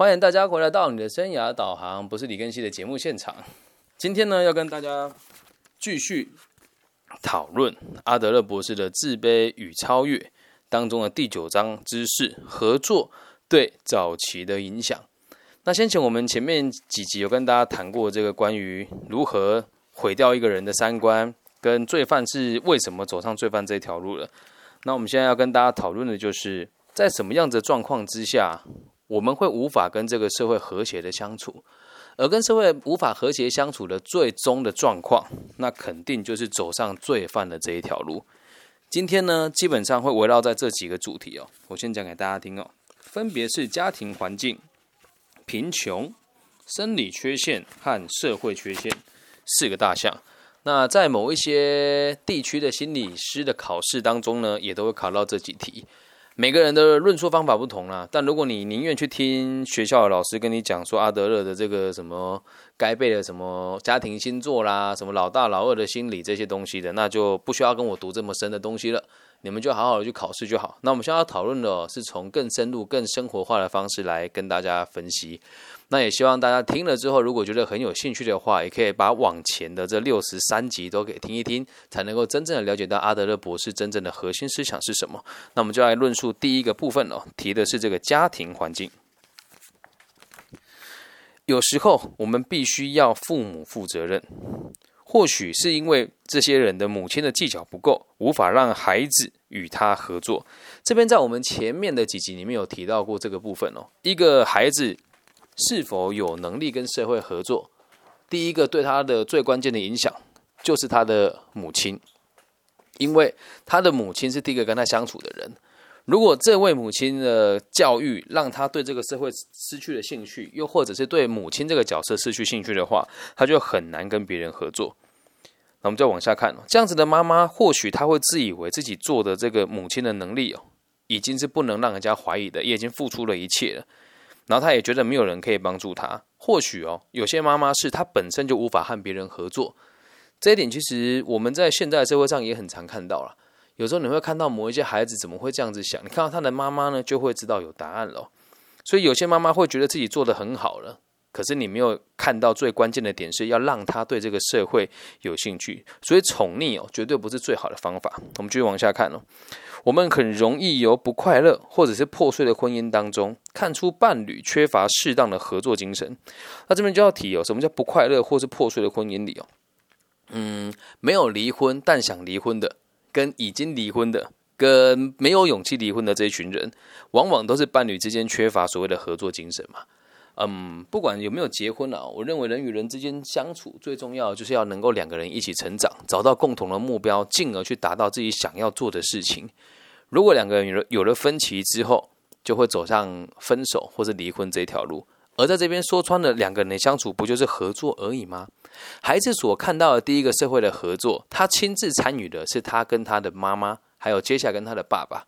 欢迎大家回来到你的生涯导航，不是李根熙的节目现场。今天呢，要跟大家继续讨论阿德勒博士的《自卑与超越》当中的第九章知识合作对早期的影响。那先前我们前面几集有跟大家谈过这个关于如何毁掉一个人的三观，跟罪犯是为什么走上罪犯这条路了。那我们现在要跟大家讨论的就是，在什么样的状况之下，我们会无法跟这个社会和谐的相处，而跟社会无法和谐相处的最终的状况，那肯定就是走上罪犯的这一条路。今天呢，基本上会围绕在这几个主题哦，我先讲给大家听哦，分别是家庭环境。贫穷、生理缺陷和社会缺陷四个大项。那在某一些地区的心理师的考试当中呢，也都会考到这几题。每个人的论述方法不同啦，但如果你宁愿去听学校的老师跟你讲说阿德勒的这个什么该背的什么家庭星座啦，什么老大老二的心理这些东西的，那就不需要跟我读这么深的东西了。你们就好好的去考试就好。那我们现在要讨论的是从更深入、更生活化的方式来跟大家分析。那也希望大家听了之后，如果觉得很有兴趣的话，也可以把往前的这六十三集都给听一听，才能够真正的了解到阿德勒博士真正的核心思想是什么。那我们就来论述第一个部分哦，提的是这个家庭环境。有时候我们必须要父母负责任。或许是因为这些人的母亲的技巧不够，无法让孩子与他合作。这边在我们前面的几集里面有提到过这个部分哦。一个孩子是否有能力跟社会合作，第一个对他的最关键的影响就是他的母亲，因为他的母亲是第一个跟他相处的人。如果这位母亲的教育让他对这个社会失去了兴趣，又或者是对母亲这个角色失去兴趣的话，他就很难跟别人合作。那我们再往下看，这样子的妈妈，或许她会自以为自己做的这个母亲的能力哦，已经是不能让人家怀疑的，也已经付出了一切了。然后他也觉得没有人可以帮助他。或许哦，有些妈妈是她本身就无法和别人合作。这一点其实我们在现在社会上也很常看到了。有时候你会看到某一些孩子怎么会这样子想？你看到他的妈妈呢，就会知道有答案了。所以有些妈妈会觉得自己做得很好了，可是你没有看到最关键的点是要让他对这个社会有兴趣。所以宠溺哦，绝对不是最好的方法。我们继续往下看哦。我们很容易由不快乐或者是破碎的婚姻当中看出伴侣缺乏适当的合作精神。那这边就要提哦，什么叫不快乐或是破碎的婚姻里哦？嗯，没有离婚但想离婚的。跟已经离婚的、跟没有勇气离婚的这一群人，往往都是伴侣之间缺乏所谓的合作精神嘛。嗯，不管有没有结婚啊，我认为人与人之间相处最重要就是要能够两个人一起成长，找到共同的目标，进而去达到自己想要做的事情。如果两个人有了有了分歧之后，就会走上分手或者离婚这条路。而在这边说穿了，两个人的相处不就是合作而已吗？孩子所看到的第一个社会的合作，他亲自参与的是他跟他的妈妈，还有接下来跟他的爸爸。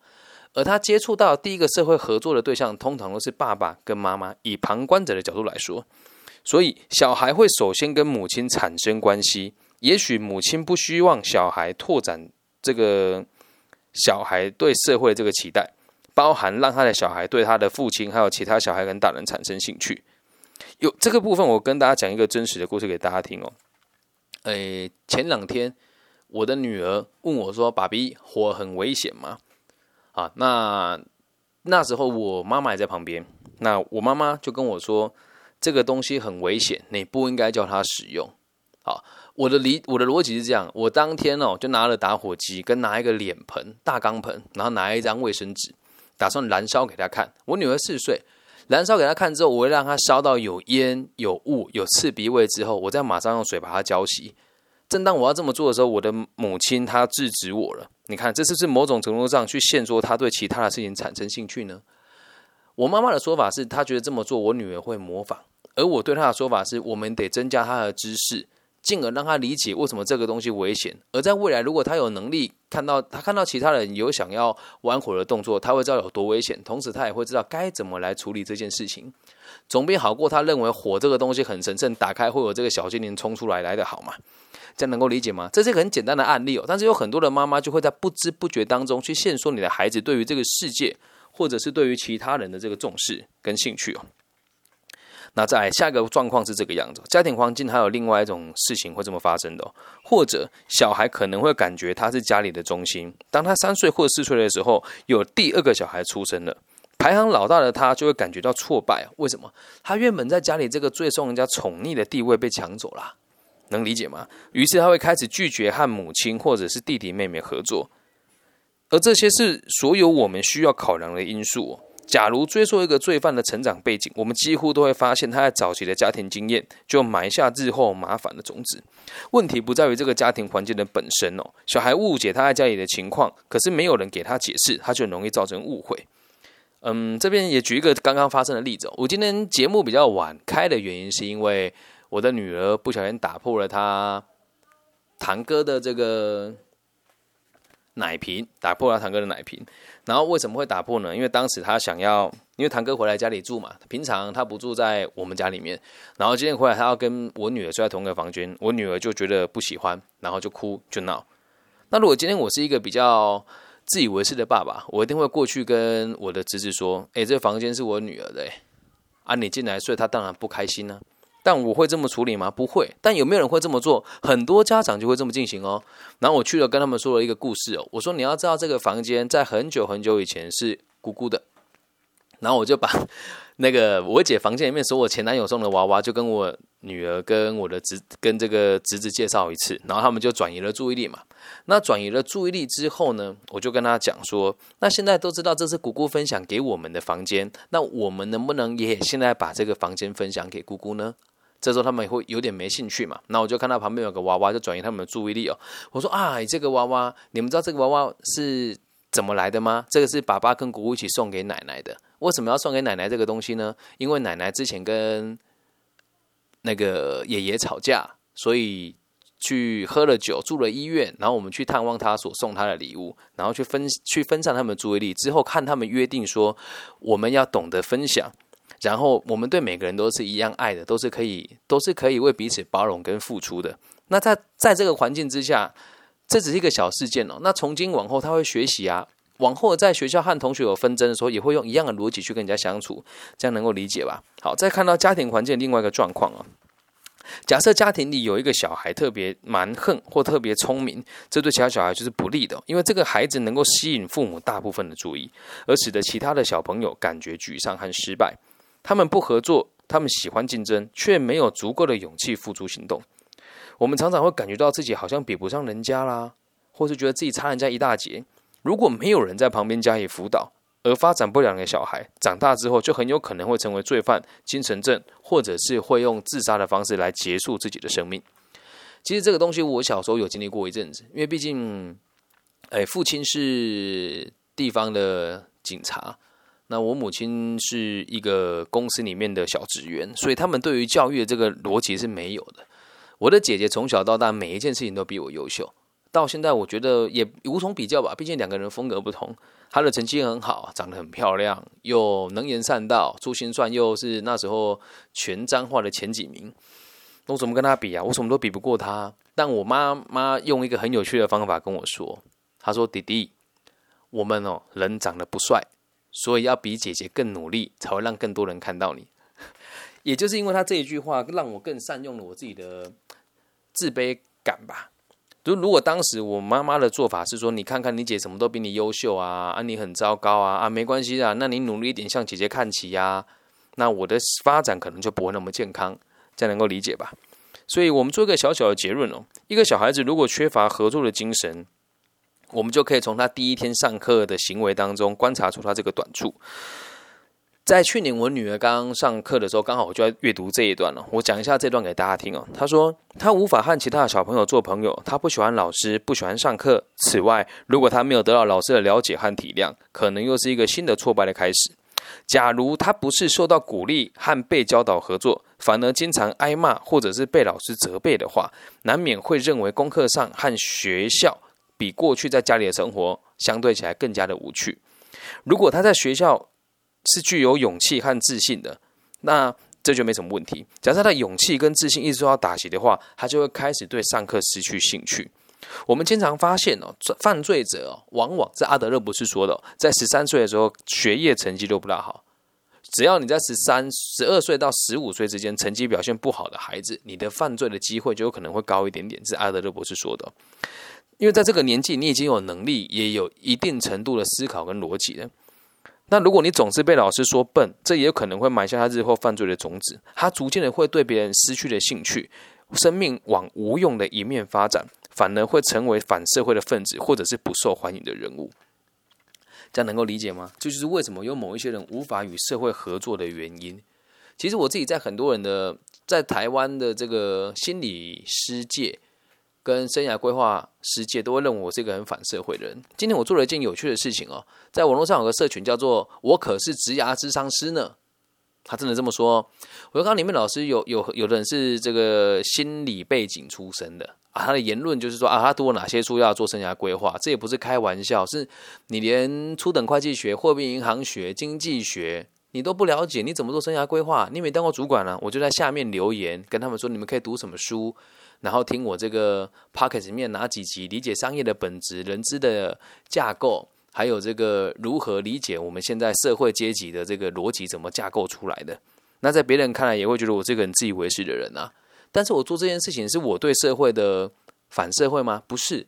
而他接触到第一个社会合作的对象，通常都是爸爸跟妈妈。以旁观者的角度来说，所以小孩会首先跟母亲产生关系。也许母亲不希望小孩拓展这个小孩对社会这个期待。包含让他的小孩对他的父亲，还有其他小孩跟大人产生兴趣。有这个部分，我跟大家讲一个真实的故事给大家听哦。诶，前两天我的女儿问我说：“爸比，火很危险吗？”啊，那那时候我妈妈也在旁边，那我妈妈就跟我说：“这个东西很危险，你不应该叫他使用。”好，我的理我的逻辑是这样：我当天哦，就拿了打火机，跟拿一个脸盆、大钢盆，然后拿一张卫生纸。打算燃烧给他看。我女儿四岁，燃烧给他看之后，我会让他烧到有烟、有雾、有刺鼻味之后，我再马上用水把它浇熄。正当我要这么做的时候，我的母亲她制止我了。你看，这是不是某种程度上去限说她对其他的事情产生兴趣呢？我妈妈的说法是，她觉得这么做我女儿会模仿，而我对她的说法是，我们得增加她的知识。进而让她理解为什么这个东西危险，而在未来，如果她有能力看到她看到其他人有想要玩火的动作，她会知道有多危险，同时她也会知道该怎么来处理这件事情，总比好过他认为火这个东西很神圣，打开会有这个小精灵冲出来来的好嘛？这能够理解吗？这是一个很简单的案例哦，但是有很多的妈妈就会在不知不觉当中去限缩你的孩子对于这个世界或者是对于其他人的这个重视跟兴趣哦。那在下一个状况是这个样子，家庭环境还有另外一种事情会这么发生的，或者小孩可能会感觉他是家里的中心。当他三岁或四岁的时候，有第二个小孩出生了，排行老大的他就会感觉到挫败。为什么？他原本在家里这个最受人家宠溺的地位被抢走了，能理解吗？于是他会开始拒绝和母亲或者是弟弟妹妹合作，而这些是所有我们需要考量的因素。假如追溯一个罪犯的成长背景，我们几乎都会发现他在早期的家庭经验就埋下日后麻烦的种子。问题不在于这个家庭环境的本身哦，小孩误解他在家里的情况，可是没有人给他解释，他就容易造成误会。嗯，这边也举一个刚刚发生的例子。我今天节目比较晚开的原因，是因为我的女儿不小心打破了她堂哥的这个。奶瓶打破了堂哥的奶瓶，然后为什么会打破呢？因为当时他想要，因为堂哥回来家里住嘛，平常他不住在我们家里面，然后今天回来他要跟我女儿睡在同一个房间，我女儿就觉得不喜欢，然后就哭就闹。那如果今天我是一个比较自以为是的爸爸，我一定会过去跟我的侄子说：“哎，这房间是我女儿的，啊，你进来睡，她当然不开心呢。”但我会这么处理吗？不会。但有没有人会这么做？很多家长就会这么进行哦。然后我去了，跟他们说了一个故事哦。我说你要知道，这个房间在很久很久以前是姑姑的。然后我就把 那个我姐房间里面所有前男友送的娃娃，就跟我女儿跟我的侄跟这个侄子介绍一次。然后他们就转移了注意力嘛。那转移了注意力之后呢，我就跟他讲说：那现在都知道这是姑姑分享给我们的房间，那我们能不能也现在把这个房间分享给姑姑呢？这时候他们会有点没兴趣嘛，那我就看到旁边有个娃娃，就转移他们的注意力哦。我说啊，这个娃娃，你们知道这个娃娃是怎么来的吗？这个是爸爸跟姑姑一起送给奶奶的。为什么要送给奶奶这个东西呢？因为奶奶之前跟那个爷爷吵架，所以去喝了酒，住了医院，然后我们去探望他，所送他的礼物，然后去分去分散他们的注意力。之后看他们约定说，我们要懂得分享。然后我们对每个人都是一样爱的，都是可以，都是可以为彼此包容跟付出的。那在在这个环境之下，这只是一个小事件哦。那从今往后他会学习啊，往后在学校和同学有纷争的时候，也会用一样的逻辑去跟人家相处，这样能够理解吧？好，再看到家庭环境另外一个状况啊，假设家庭里有一个小孩特别蛮横或特别聪明，这对其他小孩就是不利的，因为这个孩子能够吸引父母大部分的注意，而使得其他的小朋友感觉沮丧和失败。他们不合作，他们喜欢竞争，却没有足够的勇气付诸行动。我们常常会感觉到自己好像比不上人家啦，或是觉得自己差人家一大截。如果没有人在旁边加以辅导，而发展不良的小孩长大之后，就很有可能会成为罪犯、精神症，或者是会用自杀的方式来结束自己的生命。其实这个东西，我小时候有经历过一阵子，因为毕竟，哎，父亲是地方的警察。那我母亲是一个公司里面的小职员，所以他们对于教育的这个逻辑是没有的。我的姐姐从小到大每一件事情都比我优秀，到现在我觉得也无从比较吧。毕竟两个人风格不同，她的成绩很好，长得很漂亮，又能言善道，珠心算又是那时候全彰化的前几名。我怎么跟她比啊？我什么都比不过她。但我妈妈用一个很有趣的方法跟我说：“她说弟弟，我们哦人长得不帅。”所以要比姐姐更努力，才会让更多人看到你。也就是因为他这一句话，让我更善用了我自己的自卑感吧。如如果当时我妈妈的做法是说，你看看你姐什么都比你优秀啊，啊你很糟糕啊，啊没关系啊，那你努力一点向姐姐看齐呀，那我的发展可能就不会那么健康，这样能够理解吧？所以我们做一个小小的结论哦，一个小孩子如果缺乏合作的精神。我们就可以从他第一天上课的行为当中观察出他这个短处。在去年我女儿刚上课的时候，刚好我就在阅读这一段了。我讲一下这段给大家听哦。他说他无法和其他的小朋友做朋友，他不喜欢老师，不喜欢上课。此外，如果他没有得到老师的了解和体谅，可能又是一个新的挫败的开始。假如他不是受到鼓励和被教导合作，反而经常挨骂或者是被老师责备的话，难免会认为功课上和学校。比过去在家里的生活相对起来更加的无趣。如果他在学校是具有勇气和自信的，那这就没什么问题。假设他的勇气跟自信一直都要打击的话，他就会开始对上课失去兴趣。我们经常发现哦，犯罪者哦，往往在阿德勒不是说的，在十三岁的时候学业成绩都不大好。只要你在十三、十二岁到十五岁之间成绩表现不好的孩子，你的犯罪的机会就有可能会高一点点。是阿德勒博士说的，因为在这个年纪，你已经有能力，也有一定程度的思考跟逻辑了。那如果你总是被老师说笨，这也有可能会埋下他日后犯罪的种子。他逐渐的会对别人失去了兴趣，生命往无用的一面发展，反而会成为反社会的分子，或者是不受欢迎的人物。这样能够理解吗？这就是为什么有某一些人无法与社会合作的原因。其实我自己在很多人的在台湾的这个心理师界。跟生涯规划师界都会认为我是一个很反社会的人。今天我做了一件有趣的事情哦，在网络上有个社群叫做“我可是职涯智商师呢”，他真的这么说。我就看里面老师有有有的人是这个心理背景出身的啊，他的言论就是说啊，他读了哪些书要做生涯规划，这也不是开玩笑，是你连初等会计学、货币银行学、经济学你都不了解，你怎么做生涯规划？你没当过主管呢？我就在下面留言跟他们说，你们可以读什么书。然后听我这个 p o c k e t 里面哪几集理解商业的本质、人资的架构，还有这个如何理解我们现在社会阶级的这个逻辑怎么架构出来的？那在别人看来也会觉得我这个人自以为是的人啊。但是我做这件事情是我对社会的反社会吗？不是，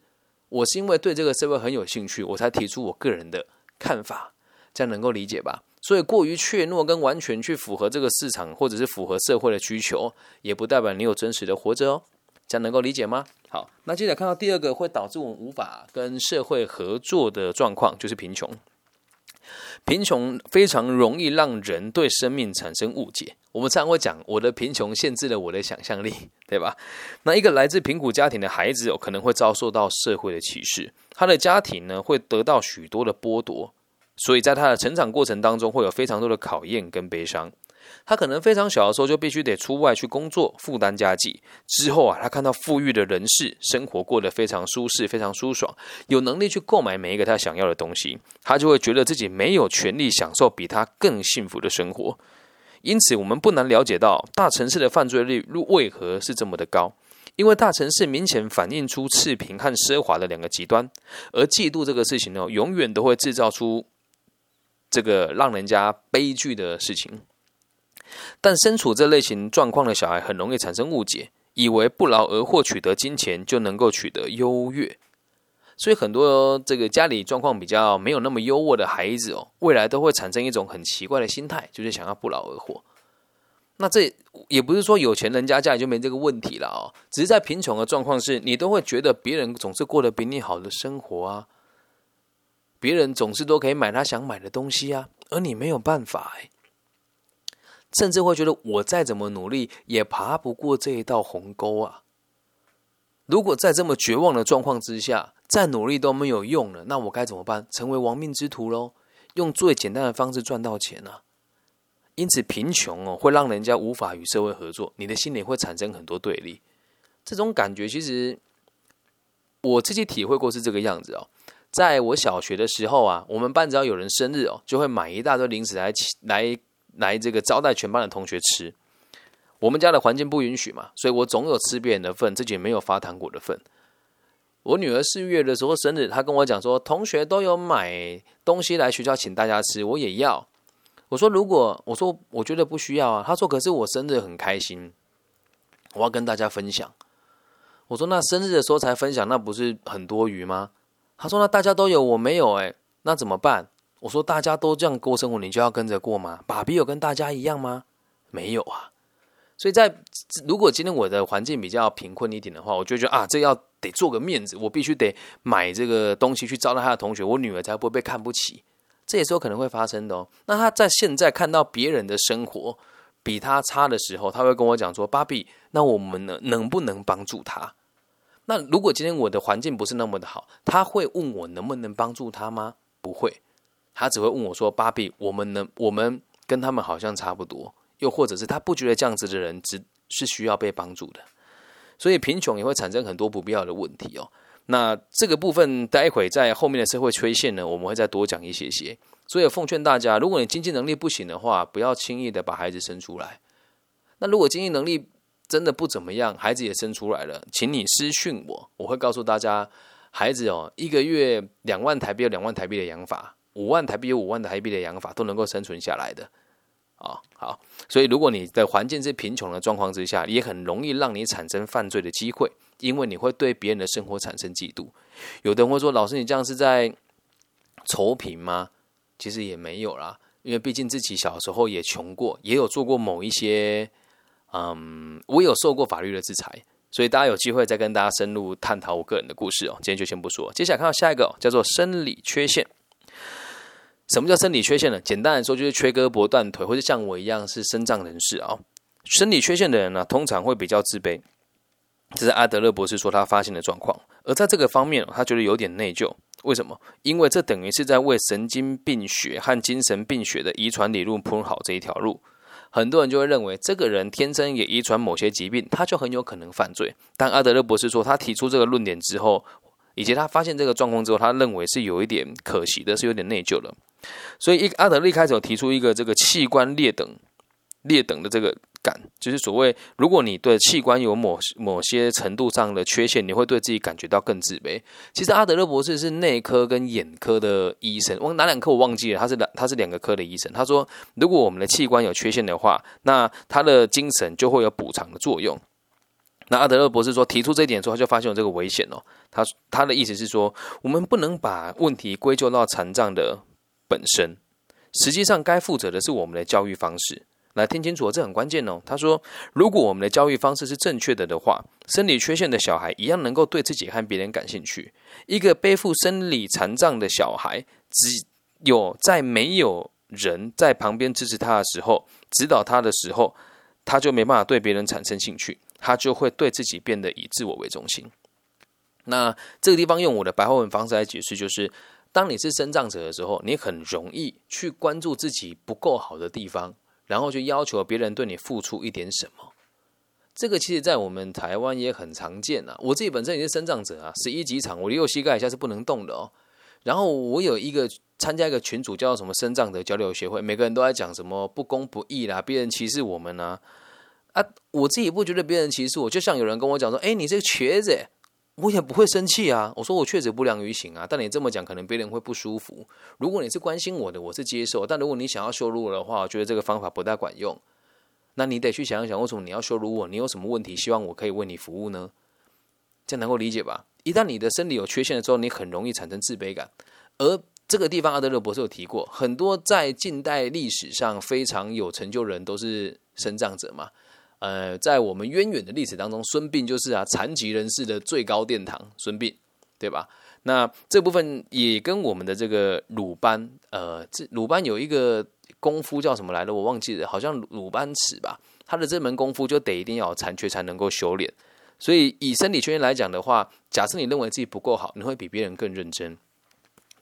我是因为对这个社会很有兴趣，我才提出我个人的看法，这样能够理解吧？所以过于怯懦跟完全去符合这个市场或者是符合社会的需求，也不代表你有真实的活着哦。这样能够理解吗？好，那接着看到第二个会导致我们无法跟社会合作的状况，就是贫穷。贫穷非常容易让人对生命产生误解。我们常会讲，我的贫穷限制了我的想象力，对吧？那一个来自贫苦家庭的孩子，有可能会遭受到社会的歧视，他的家庭呢会得到许多的剥夺，所以在他的成长过程当中，会有非常多的考验跟悲伤。他可能非常小的时候就必须得出外去工作，负担家计。之后啊，他看到富裕的人士生活过得非常舒适、非常舒爽，有能力去购买每一个他想要的东西，他就会觉得自己没有权利享受比他更幸福的生活。因此，我们不难了解到大城市的犯罪率为何是这么的高，因为大城市明显反映出赤贫和奢华的两个极端，而嫉妒这个事情呢，永远都会制造出这个让人家悲剧的事情。但身处这类型状况的小孩很容易产生误解，以为不劳而获取得金钱就能够取得优越，所以很多这个家里状况比较没有那么优渥的孩子哦，未来都会产生一种很奇怪的心态，就是想要不劳而获。那这也不是说有钱人家家里就没这个问题了哦，只是在贫穷的状况是，你都会觉得别人总是过得比你好的生活啊，别人总是都可以买他想买的东西啊，而你没有办法哎。甚至会觉得我再怎么努力也爬不过这一道鸿沟啊！如果在这么绝望的状况之下，再努力都没有用了，那我该怎么办？成为亡命之徒喽？用最简单的方式赚到钱呢？因此，贫穷哦，会让人家无法与社会合作，你的心里会产生很多对立。这种感觉其实我自己体会过是这个样子哦。在我小学的时候啊，我们班只要有人生日哦，就会买一大堆零食来来。来这个招待全班的同学吃，我们家的环境不允许嘛，所以我总有吃别人的份，自己没有发糖果的份。我女儿四月的时候生日，她跟我讲说，同学都有买东西来学校请大家吃，我也要。我说如果我说我觉得不需要啊，她说可是我生日很开心，我要跟大家分享。我说那生日的时候才分享，那不是很多余吗？她说那大家都有，我没有，哎，那怎么办？我说大家都这样过生活，你就要跟着过吗？爸比有跟大家一样吗？没有啊。所以在如果今天我的环境比较贫困一点的话，我就觉得啊，这要得做个面子，我必须得买这个东西去招待他的同学，我女儿才不会被看不起。这也是有可能会发生的哦。那他在现在看到别人的生活比他差的时候，他会跟我讲说：“芭比，那我们能能不能帮助他？”那如果今天我的环境不是那么的好，他会问我能不能帮助他吗？不会。他只会问我说：“芭比，我们能，我们跟他们好像差不多，又或者是他不觉得这样子的人只是需要被帮助的，所以贫穷也会产生很多不必要的问题哦。那这个部分待会在后面的社会缺陷呢，我们会再多讲一些些。所以奉劝大家，如果你经济能力不行的话，不要轻易的把孩子生出来。那如果经济能力真的不怎么样，孩子也生出来了，请你私讯我，我会告诉大家，孩子哦，一个月两万台币有两万台币的养法。五万台币有五万台币的养法都能够生存下来的，啊。好，所以如果你的环境是贫穷的状况之下，也很容易让你产生犯罪的机会，因为你会对别人的生活产生嫉妒。有的人会说：“老师，你这样是在仇贫吗？”其实也没有啦，因为毕竟自己小时候也穷过，也有做过某一些，嗯，我有受过法律的制裁。所以大家有机会再跟大家深入探讨我个人的故事哦。今天就先不说，接下来看到下一个叫做生理缺陷。什么叫生理缺陷呢？简单来说就是缺胳膊断腿，或者像我一样是身障人士啊。生理缺陷的人呢，通常会比较自卑，这是阿德勒博士说他发现的状况。而在这个方面，他觉得有点内疚。为什么？因为这等于是在为神经病学和精神病学的遗传理论铺好这一条路。很多人就会认为，这个人天生也遗传某些疾病，他就很有可能犯罪。但阿德勒博士说，他提出这个论点之后，以及他发现这个状况之后，他认为是有一点可惜的，是有点内疚的。所以，一阿德勒开始有提出一个这个器官劣等、劣等的这个。感就是所谓，如果你对器官有某某些程度上的缺陷，你会对自己感觉到更自卑。其实阿德勒博士是内科跟眼科的医生，我哪两科我忘记了，他是两他是两个科的医生。他说，如果我们的器官有缺陷的话，那他的精神就会有补偿的作用。那阿德勒博士说，提出这一点之后，他就发现有这个危险哦。他他的意思是说，我们不能把问题归咎到残障的本身，实际上该负责的是我们的教育方式。来听清楚，这很关键哦。他说，如果我们的教育方式是正确的的话，生理缺陷的小孩一样能够对自己和别人感兴趣。一个背负生理残障的小孩，只有在没有人在旁边支持他的时候、指导他的时候，他就没办法对别人产生兴趣，他就会对自己变得以自我为中心。那这个地方用我的白话文方式来解释，就是当你是生障者的时候，你很容易去关注自己不够好的地方。然后就要求别人对你付出一点什么，这个其实，在我们台湾也很常见啊。我自己本身也是生长者啊，十一级场我右膝盖以下是不能动的哦。然后我有一个参加一个群组，叫什么生长的交流协会，每个人都在讲什么不公不义啦，别人歧视我们呢。啊，我自己不觉得别人歧视我，就像有人跟我讲说，哎，你这个瘸子。我也不会生气啊，我说我确实不良于行啊，但你这么讲，可能别人会不舒服。如果你是关心我的，我是接受；但如果你想要羞辱我的话，我觉得这个方法不大管用。那你得去想一想，为什么你要羞辱我？你有什么问题？希望我可以为你服务呢？这样能够理解吧？一旦你的生理有缺陷的时候，你很容易产生自卑感。而这个地方，阿德勒博士有提过，很多在近代历史上非常有成就人都是生长者嘛。呃，在我们渊远的历史当中，孙膑就是啊，残疾人士的最高殿堂，孙膑，对吧？那这部分也跟我们的这个鲁班，呃，这鲁班有一个功夫叫什么来着？我忘记了，好像鲁班尺吧。他的这门功夫就得一定要残缺才能够修炼。所以以生理缺陷来讲的话，假设你认为自己不够好，你会比别人更认真。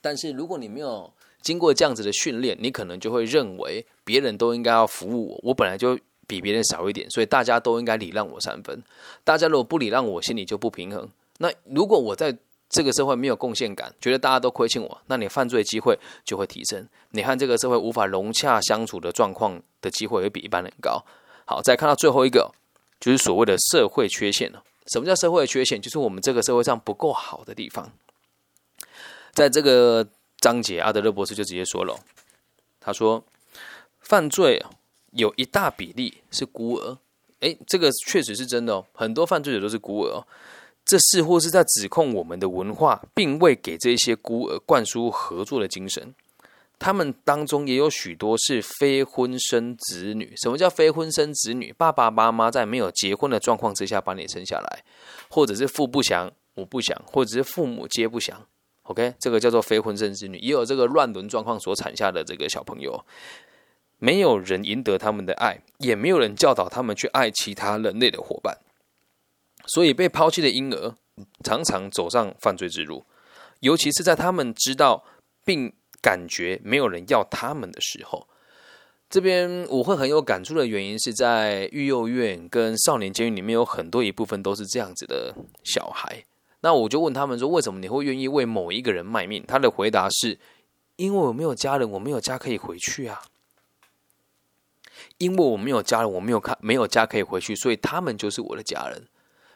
但是如果你没有经过这样子的训练，你可能就会认为别人都应该要服务我，我本来就。比别人少一点，所以大家都应该礼让我三分。大家如果不礼让我，心里就不平衡。那如果我在这个社会没有贡献感，觉得大家都亏欠我，那你犯罪机会就会提升。你和这个社会无法融洽相处的状况的机会会比一般人高。好，再看到最后一个，就是所谓的社会缺陷了。什么叫社会缺陷？就是我们这个社会上不够好的地方。在这个章节，阿德勒博士就直接说了，他说犯罪。有一大比例是孤儿，诶，这个确实是真的哦。很多犯罪者都是孤儿哦，这似乎是在指控我们的文化并未给这些孤儿灌输合作的精神。他们当中也有许多是非婚生子女。什么叫非婚生子女？爸爸妈妈在没有结婚的状况之下把你生下来，或者是父不详、母不详，或者是父母皆不详。OK，这个叫做非婚生子女，也有这个乱伦状况所产下的这个小朋友。没有人赢得他们的爱，也没有人教导他们去爱其他人类的伙伴，所以被抛弃的婴儿常常走上犯罪之路，尤其是在他们知道并感觉没有人要他们的时候。这边我会很有感触的原因是在育幼院跟少年监狱里面有很多一部分都是这样子的小孩。那我就问他们说：“为什么你会愿意为某一个人卖命？”他的回答是：“因为我没有家人，我没有家可以回去啊。”因为我没有家人，我没有看没有家可以回去，所以他们就是我的家人。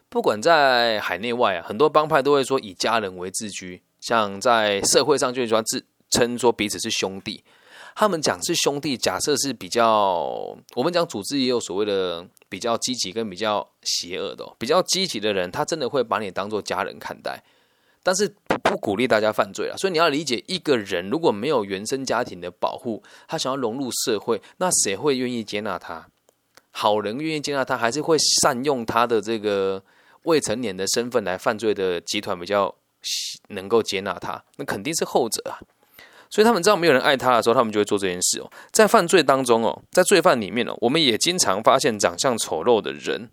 不管在海内外啊，很多帮派都会说以家人为自居，像在社会上就喜欢自称说彼此是兄弟。他们讲是兄弟，假设是比较，我们讲组织也有所谓的比较积极跟比较邪恶的。比较积极的人，他真的会把你当做家人看待，但是不不鼓励大家犯罪啊。所以你要理解，一个人如果没有原生家庭的保护，他想要融入社会，那谁会愿意接纳他？好人愿意接纳他，还是会善用他的这个未成年的身份来犯罪的集团比较能够接纳他？那肯定是后者啊。所以他们知道没有人爱他的时候，他们就会做这件事哦。在犯罪当中哦，在罪犯里面哦，我们也经常发现长相丑陋的人。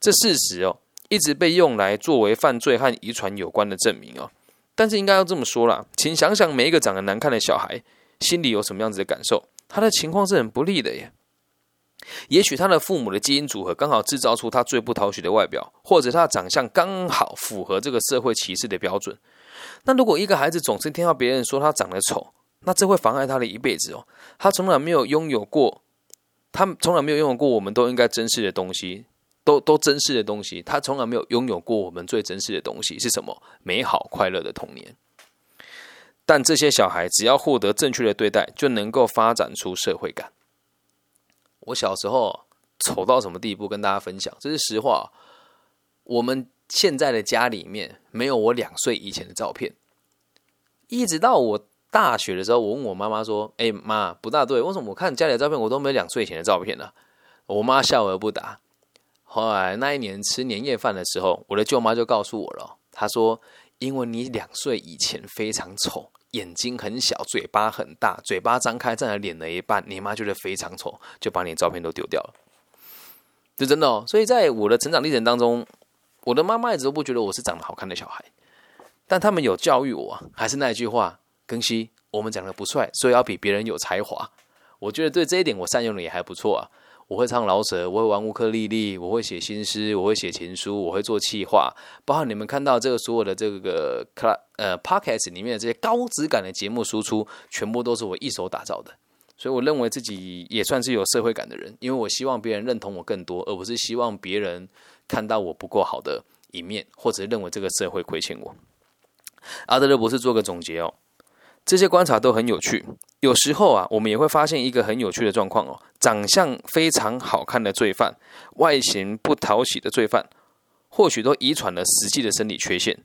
这事实哦，一直被用来作为犯罪和遗传有关的证明哦。但是应该要这么说啦，请想想每一个长得难看的小孩心里有什么样子的感受？他的情况是很不利的耶。也许他的父母的基因组合刚好制造出他最不讨喜的外表，或者他的长相刚好符合这个社会歧视的标准。那如果一个孩子总是听到别人说他长得丑，那这会妨碍他的一辈子哦。他从来没有拥有过，他从来没有拥有过我们都应该珍视的东西，都都珍视的东西。他从来没有拥有过我们最珍视的东西是什么？美好快乐的童年。但这些小孩只要获得正确的对待，就能够发展出社会感。我小时候丑到什么地步？跟大家分享，这是实话。我们。现在的家里面没有我两岁以前的照片，一直到我大学的时候，我问我妈妈说：“哎妈，不大对，为什么我看家里的照片我都没有两岁前的照片呢？”我妈笑而不答。后来那一年吃年夜饭的时候，我的舅妈就告诉我了，她说：“因为你两岁以前非常丑，眼睛很小，嘴巴很大，嘴巴张开占了脸的一半，你妈觉得非常丑，就把你的照片都丢掉了。”这真的哦。所以在我的成长历程当中。我的妈妈一直都不觉得我是长得好看的小孩，但他们有教育我，还是那一句话：庚希，我们长得不帅，所以要比别人有才华。我觉得对这一点我善用的也还不错啊。我会唱老舍，我会玩乌克丽丽，我会写新诗，我会写情书，我会做气话，包括你们看到这个所有的这个 cl 呃 podcast 里面的这些高质感的节目输出，全部都是我一手打造的。所以我认为自己也算是有社会感的人，因为我希望别人认同我更多，而不是希望别人。看到我不够好的一面，或者认为这个社会亏欠我。阿德勒博士做个总结哦，这些观察都很有趣。有时候啊，我们也会发现一个很有趣的状况哦：长相非常好看的罪犯，外形不讨喜的罪犯，或许都遗传了实际的生理缺陷。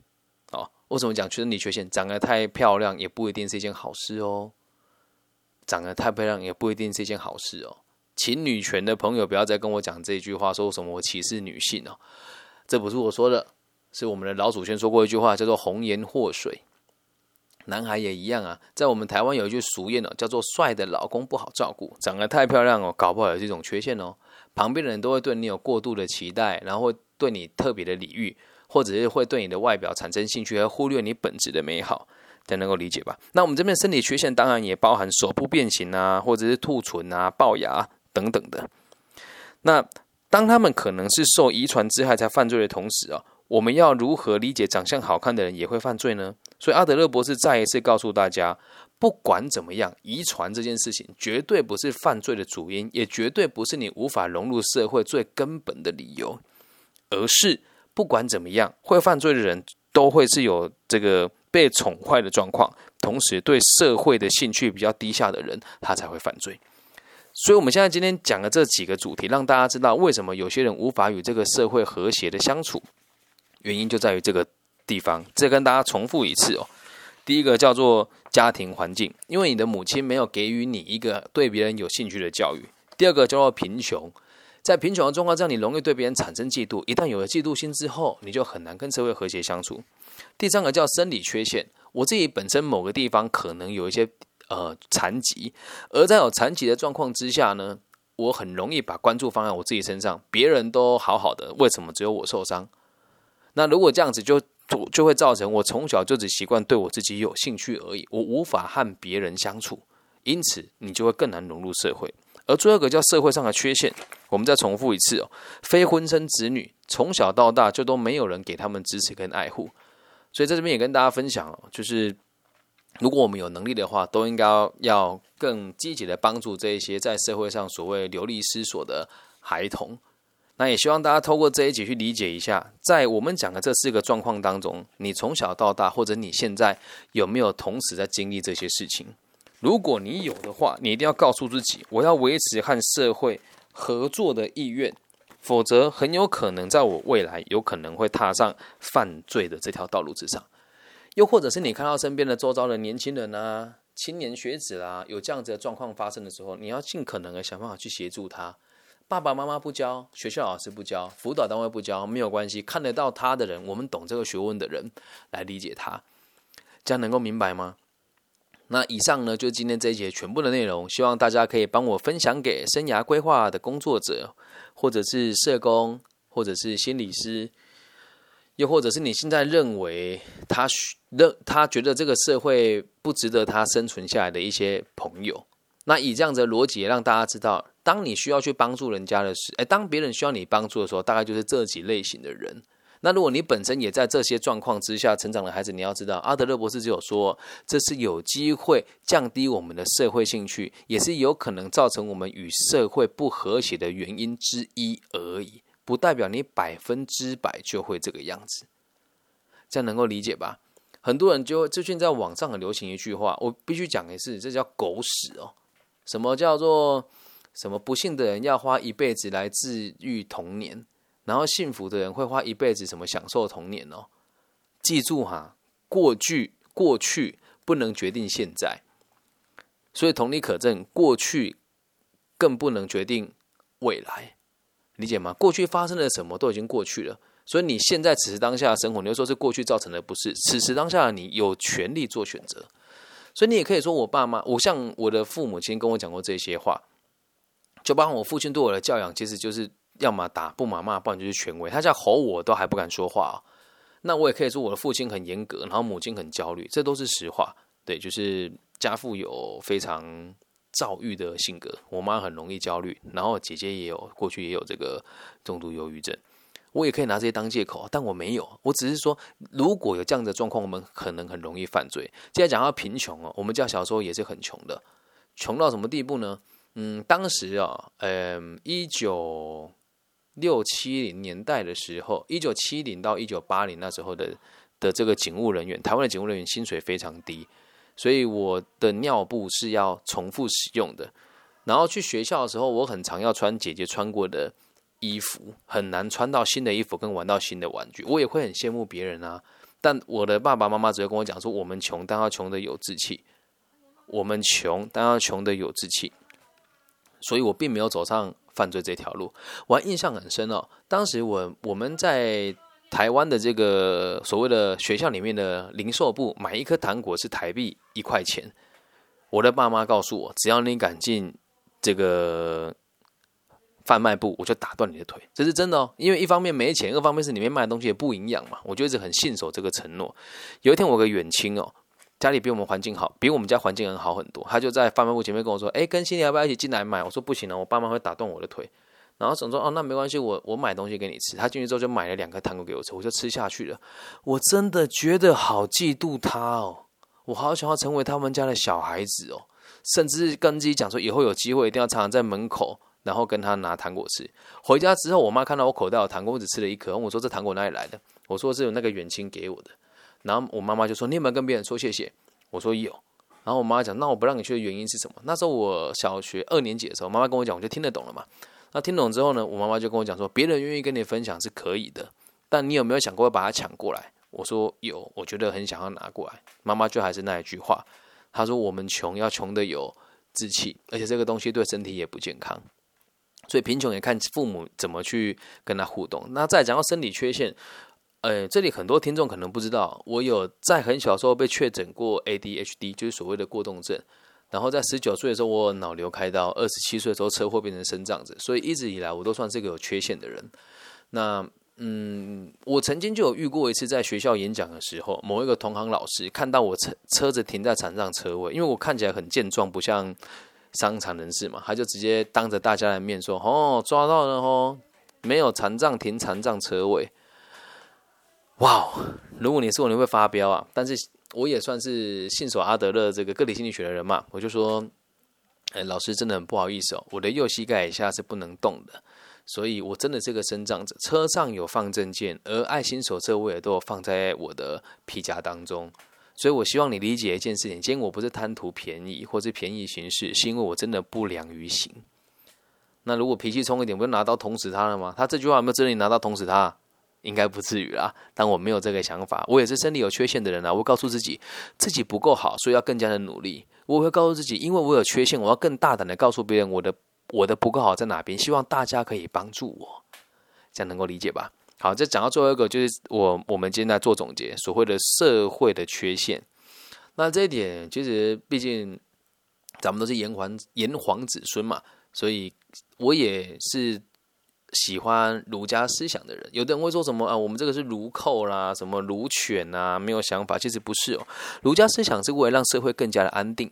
哦，为什么讲生理缺陷？长得太漂亮也不一定是一件好事哦。长得太漂亮也不一定是一件好事哦。请女权的朋友不要再跟我讲这句话，说什么我歧视女性哦，这不是我说的，是我们的老祖先说过一句话，叫做“红颜祸水”。男孩也一样啊，在我们台湾有一句俗谚哦，叫做“帅的老公不好照顾”，长得太漂亮哦，搞不好有这种缺陷哦。旁边的人都会对你有过度的期待，然后会对你特别的礼遇，或者是会对你的外表产生兴趣，而忽略你本质的美好。才能够理解吧？那我们这边身体缺陷当然也包含手部变形啊，或者是兔唇啊、龅牙。等等的，那当他们可能是受遗传之害才犯罪的同时啊，我们要如何理解长相好看的人也会犯罪呢？所以阿德勒博士再一次告诉大家，不管怎么样，遗传这件事情绝对不是犯罪的主因，也绝对不是你无法融入社会最根本的理由，而是不管怎么样，会犯罪的人都会是有这个被宠坏的状况，同时对社会的兴趣比较低下的人，他才会犯罪。所以，我们现在今天讲的这几个主题，让大家知道为什么有些人无法与这个社会和谐的相处，原因就在于这个地方。再跟大家重复一次哦。第一个叫做家庭环境，因为你的母亲没有给予你一个对别人有兴趣的教育。第二个叫做贫穷，在贫穷的状况下，你容易对别人产生嫉妒。一旦有了嫉妒心之后，你就很难跟社会和谐相处。第三个叫生理缺陷，我自己本身某个地方可能有一些。呃，残疾，而在有残疾的状况之下呢，我很容易把关注放在我自己身上。别人都好好的，为什么只有我受伤？那如果这样子，就就就会造成我从小就只习惯对我自己有兴趣而已，我无法和别人相处，因此你就会更难融入社会。而最后一个叫社会上的缺陷，我们再重复一次哦，非婚生子女从小到大就都没有人给他们支持跟爱护，所以在这边也跟大家分享哦，就是。如果我们有能力的话，都应该要更积极的帮助这一些在社会上所谓流离失所的孩童。那也希望大家透过这一集去理解一下，在我们讲的这四个状况当中，你从小到大，或者你现在有没有同时在经历这些事情？如果你有的话，你一定要告诉自己，我要维持和社会合作的意愿，否则很有可能在我未来有可能会踏上犯罪的这条道路之上。又或者是你看到身边的周遭的年轻人啊、青年学子啦，有这样子的状况发生的时候，你要尽可能的想办法去协助他。爸爸妈妈不教，学校老师不教，辅导单位不教，没有关系。看得到他的人，我们懂这个学问的人来理解他，这样能够明白吗？那以上呢，就是今天这一节全部的内容。希望大家可以帮我分享给生涯规划的工作者，或者是社工，或者是心理师。又或者是你现在认为他认他觉得这个社会不值得他生存下来的一些朋友，那以这样的逻辑让大家知道，当你需要去帮助人家的时，哎，当别人需要你帮助的时候，大概就是这几类型的人。那如果你本身也在这些状况之下成长的孩子，你要知道，阿德勒博士只有说，这是有机会降低我们的社会兴趣，也是有可能造成我们与社会不和谐的原因之一而已。不代表你百分之百就会这个样子，这样能够理解吧？很多人就最近在网上很流行一句话，我必须讲的是，这叫狗屎哦！什么叫做什么不幸的人要花一辈子来治愈童年，然后幸福的人会花一辈子什么享受童年哦？记住哈，过去过去不能决定现在，所以同理可证，过去更不能决定未来。理解吗？过去发生了什么都已经过去了，所以你现在此时当下的生活，你就说是过去造成的，不是此时当下的你有权利做选择。所以你也可以说，我爸妈，我像我的父母亲跟我讲过这些话，就包括我父亲对我的教养，其实就是要么打，不嘛骂，不然就是权威。他在吼我都还不敢说话。那我也可以说，我的父亲很严格，然后母亲很焦虑，这都是实话。对，就是家父有非常。躁郁的性格，我妈很容易焦虑，然后姐姐也有过去也有这个重度忧郁症，我也可以拿这些当借口，但我没有，我只是说，如果有这样的状况，我们可能很容易犯罪。现在讲到贫穷哦，我们家小时候也是很穷的，穷到什么地步呢？嗯，当时啊，嗯，一九六七零年代的时候，一九七零到一九八零那时候的的这个警务人员，台湾的警务人员薪水非常低。所以我的尿布是要重复使用的，然后去学校的时候，我很常要穿姐姐穿过的衣服，很难穿到新的衣服跟玩到新的玩具。我也会很羡慕别人啊，但我的爸爸妈妈只会跟我讲说：我们穷，但要穷的有志气；我们穷，但要穷的有志气。所以我并没有走上犯罪这条路。我还印象很深哦，当时我我们在。台湾的这个所谓的学校里面的零售部买一颗糖果是台币一块钱。我的爸妈告诉我，只要你敢进这个贩卖部，我就打断你的腿。这是真的哦，因为一方面没钱，二方面是里面卖的东西也不营养嘛。我就一直很信守这个承诺。有一天我个远亲哦，家里比我们环境好，比我们家环境很好很多，他就在贩卖部前面跟我说：“哎，跟新你要不要一起进来买？”我说：“不行了，我爸妈会打断我的腿。”然后总说哦，那没关系，我我买东西给你吃。他进去之后就买了两颗糖果给我吃，我就吃下去了。我真的觉得好嫉妒他哦，我好想要成为他们家的小孩子哦，甚至跟自己讲说，以后有机会一定要常常在门口，然后跟他拿糖果吃。回家之后，我妈看到我口袋有糖果，我只吃了一颗，我说这糖果哪里来的？我说是有那个远亲给我的。然后我妈妈就说你有没有跟别人说谢谢？我说有。然后我妈讲那我不让你去的原因是什么？那时候我小学二年级的时候，妈妈跟我讲，我就听得懂了嘛。那听懂之后呢，我妈妈就跟我讲说，别人愿意跟你分享是可以的，但你有没有想过要把它抢过来？我说有，我觉得很想要拿过来。妈妈就还是那一句话，她说我们穷要穷的有志气，而且这个东西对身体也不健康，所以贫穷也看父母怎么去跟他互动。那再讲到生理缺陷，呃，这里很多听众可能不知道，我有在很小时候被确诊过 ADHD，就是所谓的过动症。然后在十九岁的时候，我脑瘤开刀；二十七岁的时候，车祸变成身障子，所以一直以来我都算是个有缺陷的人。那嗯，我曾经就有遇过一次，在学校演讲的时候，某一个同行老师看到我车车子停在残障车位，因为我看起来很健壮，不像伤残人士嘛，他就直接当着大家的面说：“哦，抓到了哦，没有残障停残障车位。”哇，如果你是我，你会发飙啊！但是。我也算是信守阿德勒这个个体心理学的人嘛，我就说，哎，老师真的很不好意思哦，我的右膝盖以下是不能动的，所以我真的是个身障者。车上有放证件，而爱心手册我也都有放在我的皮夹当中，所以我希望你理解一件事情：，今天我不是贪图便宜或是便宜行事，是因为我真的不良于行。那如果脾气冲一点，不就拿刀捅死他了吗？他这句话有没有真的拿刀捅死他？应该不至于啦。但我没有这个想法，我也是身体有缺陷的人啊。我会告诉自己，自己不够好，所以要更加的努力。我会告诉自己，因为我有缺陷，我要更大胆的告诉别人我的我的不够好在哪边。希望大家可以帮助我，这样能够理解吧？好，这讲到最后一个，就是我我们今天在做总结，所谓的社会的缺陷。那这一点，其实毕竟咱们都是炎黄炎黄子孙嘛，所以我也是喜欢儒家思想的人。有的人会说什么啊，我们这个是儒寇啦，什么儒犬啊，没有想法。其实不是哦，儒家思想是为了让社会更加的安定。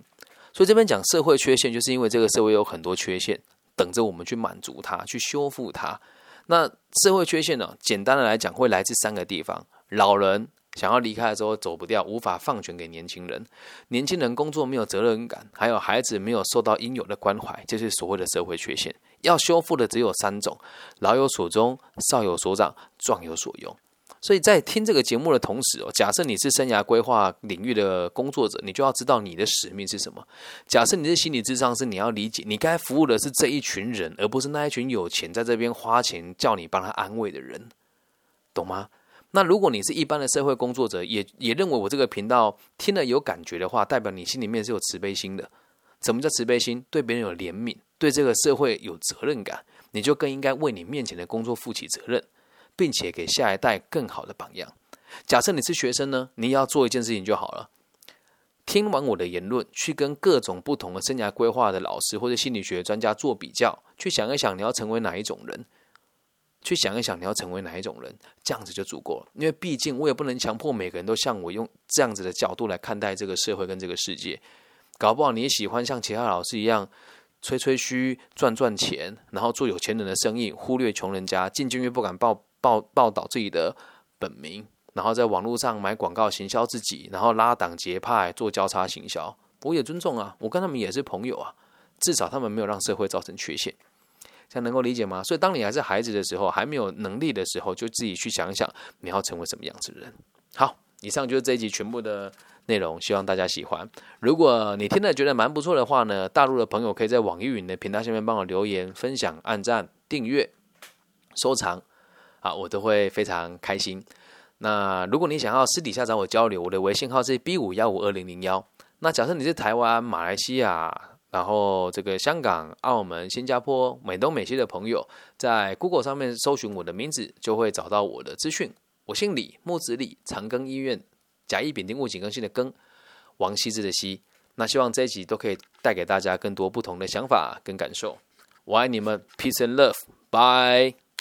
所以这边讲社会缺陷，就是因为这个社会有很多缺陷，等着我们去满足它，去修复它。那社会缺陷呢？简单的来讲，会来自三个地方：老人想要离开的时候走不掉，无法放权给年轻人；年轻人工作没有责任感；还有孩子没有受到应有的关怀，这是所谓的社会缺陷。要修复的只有三种：老有所终，少有所长，壮有所用。所以在听这个节目的同时哦，假设你是生涯规划领域的工作者，你就要知道你的使命是什么。假设你是心理智商是你要理解你该服务的是这一群人，而不是那一群有钱在这边花钱叫你帮他安慰的人，懂吗？那如果你是一般的社会工作者，也也认为我这个频道听了有感觉的话，代表你心里面是有慈悲心的。什么叫慈悲心？对别人有怜悯，对这个社会有责任感，你就更应该为你面前的工作负起责任。并且给下一代更好的榜样。假设你是学生呢，你要做一件事情就好了。听完我的言论，去跟各种不同的生涯规划的老师或者心理学专家做比较，去想一想你要成为哪一种人，去想一想你要成为哪一种人，这样子就足够了。因为毕竟我也不能强迫每个人都像我用这样子的角度来看待这个社会跟这个世界。搞不好你也喜欢像其他老师一样。吹吹嘘，赚赚钱，然后做有钱人的生意，忽略穷人家，进监狱不敢报报报道自己的本名，然后在网络上买广告行销自己，然后拉党结派做交叉行销。我也尊重啊，我跟他们也是朋友啊，至少他们没有让社会造成缺陷，这样能够理解吗？所以当你还是孩子的时候，还没有能力的时候，就自己去想想你要成为什么样子的人。好，以上就是这一集全部的。内容希望大家喜欢。如果你听了觉得蛮不错的话呢，大陆的朋友可以在网易云的频道下面帮我留言、分享、按赞、订阅、收藏，啊，我都会非常开心。那如果你想要私底下找我交流，我的微信号是 B 五幺五二零零幺。那假设你是台湾、马来西亚，然后这个香港、澳门、新加坡、美东、美西的朋友，在 Google 上面搜寻我的名字，就会找到我的资讯。我姓李，木子李，长庚医院。甲乙丙丁戊己庚辛的庚，王羲之的羲，那希望这一集都可以带给大家更多不同的想法跟感受。我爱你们，peace and love，bye。